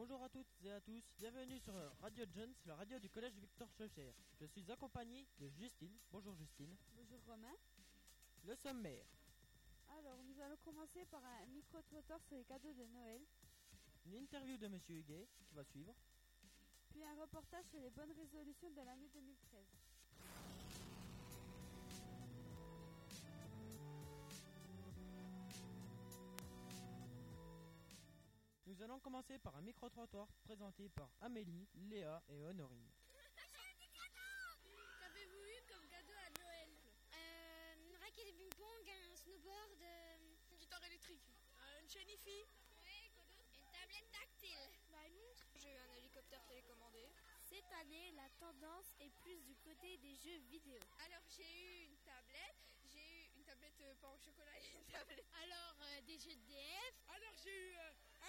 Bonjour à toutes et à tous, bienvenue sur Radio Jones, la radio du collège Victor Schœcher. Je suis accompagné de Justine. Bonjour Justine. Bonjour Romain. Le sommaire. Alors, nous allons commencer par un micro-trottoir sur les cadeaux de Noël, Une interview de Monsieur Huguet qui va suivre. puis un reportage sur les bonnes résolutions de l'année 2013. Commencer par un micro-trottoir présenté par Amélie, Léa et Honorine. Qu'avez-vous eu comme cadeau à Noël Euh, une raquette de ping-pong, un snowboard, euh, Une guitare électrique. une chaîne IFI. une tablette tactile. Bah, une montre. J'ai eu un hélicoptère télécommandé. Cette année, la tendance est plus du côté des jeux vidéo. Alors, j'ai eu une tablette. J'ai eu une tablette euh, pain au chocolat et une tablette. Alors, euh, des jeux de DF. Alors, j'ai eu euh,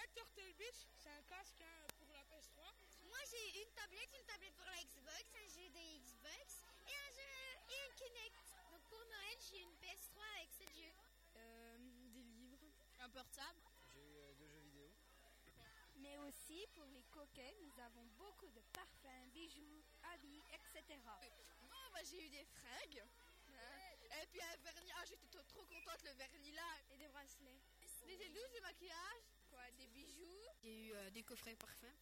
un Turtle Beach. C'est un casque hein, pour la PS3. Moi, j'ai une tablette, une tablette pour la Xbox, un jeu de Xbox et un jeu et un Kinect. Donc pour Noël, j'ai une PS3 avec 7 jeux. Euh, des livres. Un portable. J'ai eu deux jeux vidéo. Mais aussi, pour les coquets, nous avons beaucoup de parfums, bijoux, habits, etc. Bon, bah, j'ai eu des fringues. Hein. Et puis un vernis. Ah, j'étais trop, trop contente, le vernis là. Et des bracelets. Des édouces, des maquillages. Quoi, des bijoux. J'ai eu euh, des coffrets parfums.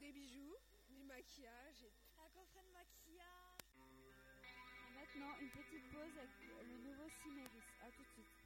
Des bijoux, du maquillage. Et... Un coffret de maquillage. Et maintenant, une petite pause avec le nouveau Cinéris. A tout de suite.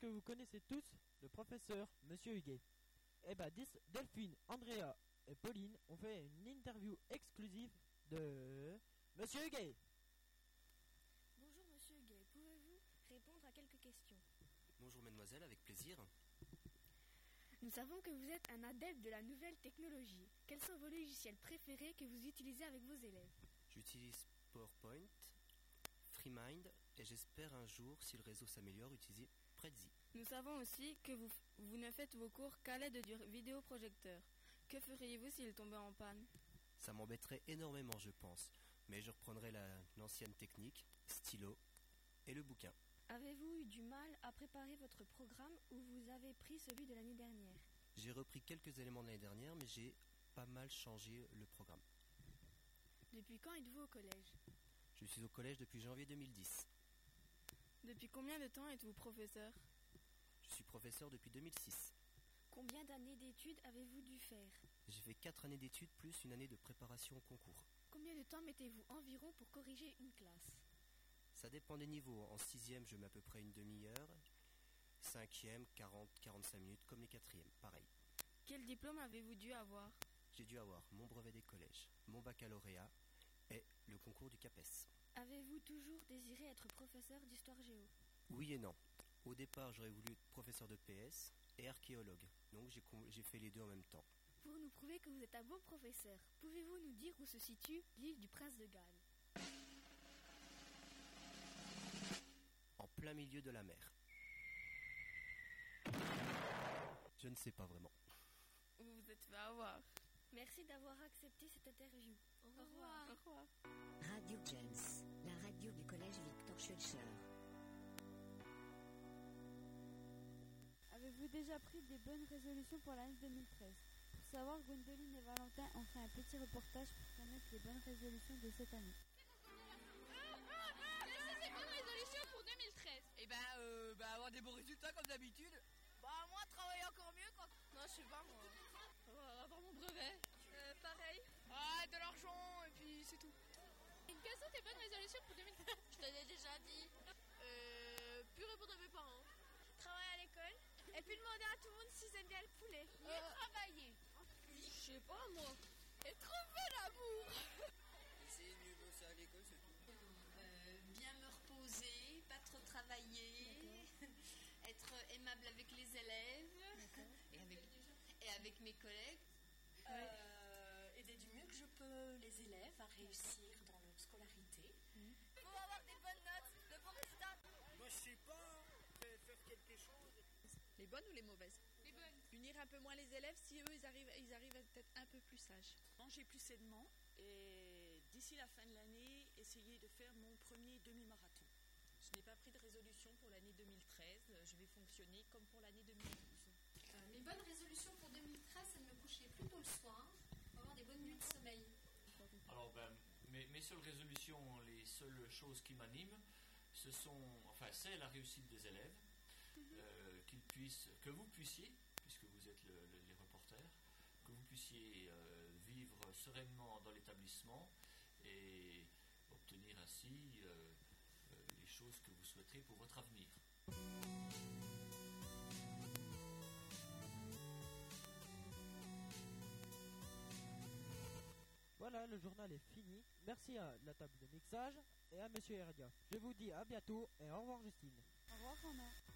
Est-ce que vous connaissez tous le professeur Monsieur Huguet Eh ben, Dis- Delphine, Andrea et Pauline ont fait une interview exclusive de Monsieur Huguet. Bonjour Monsieur Gay, pouvez-vous répondre à quelques questions? Bonjour mademoiselle, avec plaisir. Nous savons que vous êtes un adepte de la nouvelle technologie. Quels sont vos logiciels préférés que vous utilisez avec vos élèves? J'utilise PowerPoint, FreeMind et j'espère un jour, si le réseau s'améliore, utiliser Nous savons aussi que vous, vous ne faites vos cours qu'à l'aide du vidéoprojecteur. Que feriez-vous s'il tombait en panne? Ça m'embêterait énormément, je pense, mais je reprendrai la- l'ancienne technique, stylo et le bouquin. Avez-vous eu du mal à préparer votre programme ou vous avez pris celui de l'année dernière? J'ai repris quelques éléments de l'année dernière, mais j'ai pas mal changé le programme. Depuis quand êtes-vous au collège? Je suis au collège depuis janvier 2010. Depuis combien de temps êtes-vous professeur Je suis professeur depuis 2006. années d'études avez-vous dû faire J'ai fait 4 années d'études plus une année de préparation au concours. Combien de temps mettez-vous environ pour corriger une classe Ça dépend des niveaux. En sixième, je mets à peu près une demi-heure. Cinquième, 40, 45 minutes, comme les quatrièmes, pareil. Quel diplôme avez-vous dû avoir J'ai dû avoir mon brevet des collèges, mon baccalauréat et le concours du CAPES. Avez-vous toujours désiré être professeur d'histoire géo? Oui et non. Au départ, j'aurais voulu être professeur de PS et archéologue. Donc j'ai fait les deux en même temps. Pour nous prouver que vous êtes un bon professeur, pouvez-vous nous dire où se situe l'île du Prince de Galles? En plein milieu de la mer. Je ne sais pas vraiment. Vous vous êtes fait avoir. Merci d'avoir accepté cette interview. Au revoir. Au revoir. Radio James, la radio du collège Victor Schulcher. Avez-vous déjà pris des bonnes résolutions pour l'année 2013 Pour savoir, Gwendoline et Valentin ont fait un petit reportage pour connaître les bonnes résolutions de cette année. C'est bonne résolution pour 2013. Et ben, euh, bah, avoir des bons résultats comme d'habitude. Bah, moi, travailler encore mieux, quoi. Non, je sais pas, moi. Brevet. Euh, pareil. Ah, de l'argent, et puis c'est tout. Quelles sont tes bonnes résolutions pour 2013 Je te l'ai déjà dit. Euh, plus répondre à mes parents. Travailler à l'école. Et puis demander à tout le monde s'ils aiment bien le poulet. Mieux travailler. Je sais pas, moi. Et trouver l'amour. Essayer de mieux bosser à l'école, c'est tout. Euh, bien me reposer, pas trop travailler, être aimable avec les élèves et avec, et avec mes collègues. Euh, aider du mieux que je peux les élèves à réussir dans leur scolarité. Pour avoir des bonnes notes, de bons résultats. Moi, je sais pas. Faire, faire quelque chose. Les bonnes ou les mauvaises? Les bonnes. Punir un peu moins les élèves si eux ils arrivent, ils arrivent à être un peu plus sages. Manger plus sainement et d'ici la fin de l'année, essayer de faire mon premier demi-marathon. Je n'ai pas pris de résolution pour l'année 2013, je vais fonctionner comme pour l'année 2012. Mes bonnes résolutions pour 2013, c'est de me coucher plus tôt le soir, avoir des bonnes nuits de sommeil. Alors, ben, mes, mes seules résolutions, les seules choses qui m'animent, ce sont, enfin, c'est la réussite des élèves, euh, qu'ils puissent, que vous puissiez, puisque vous êtes le- le- les reporters, que vous puissiez euh, vivre sereinement dans l'établissement et obtenir ainsi euh, les choses que vous souhaiterez pour votre avenir. Voilà, le journal est fini. Merci à la table de mixage et à Monsieur Herdia. Je vous dis à bientôt et au revoir Justine. Au revoir.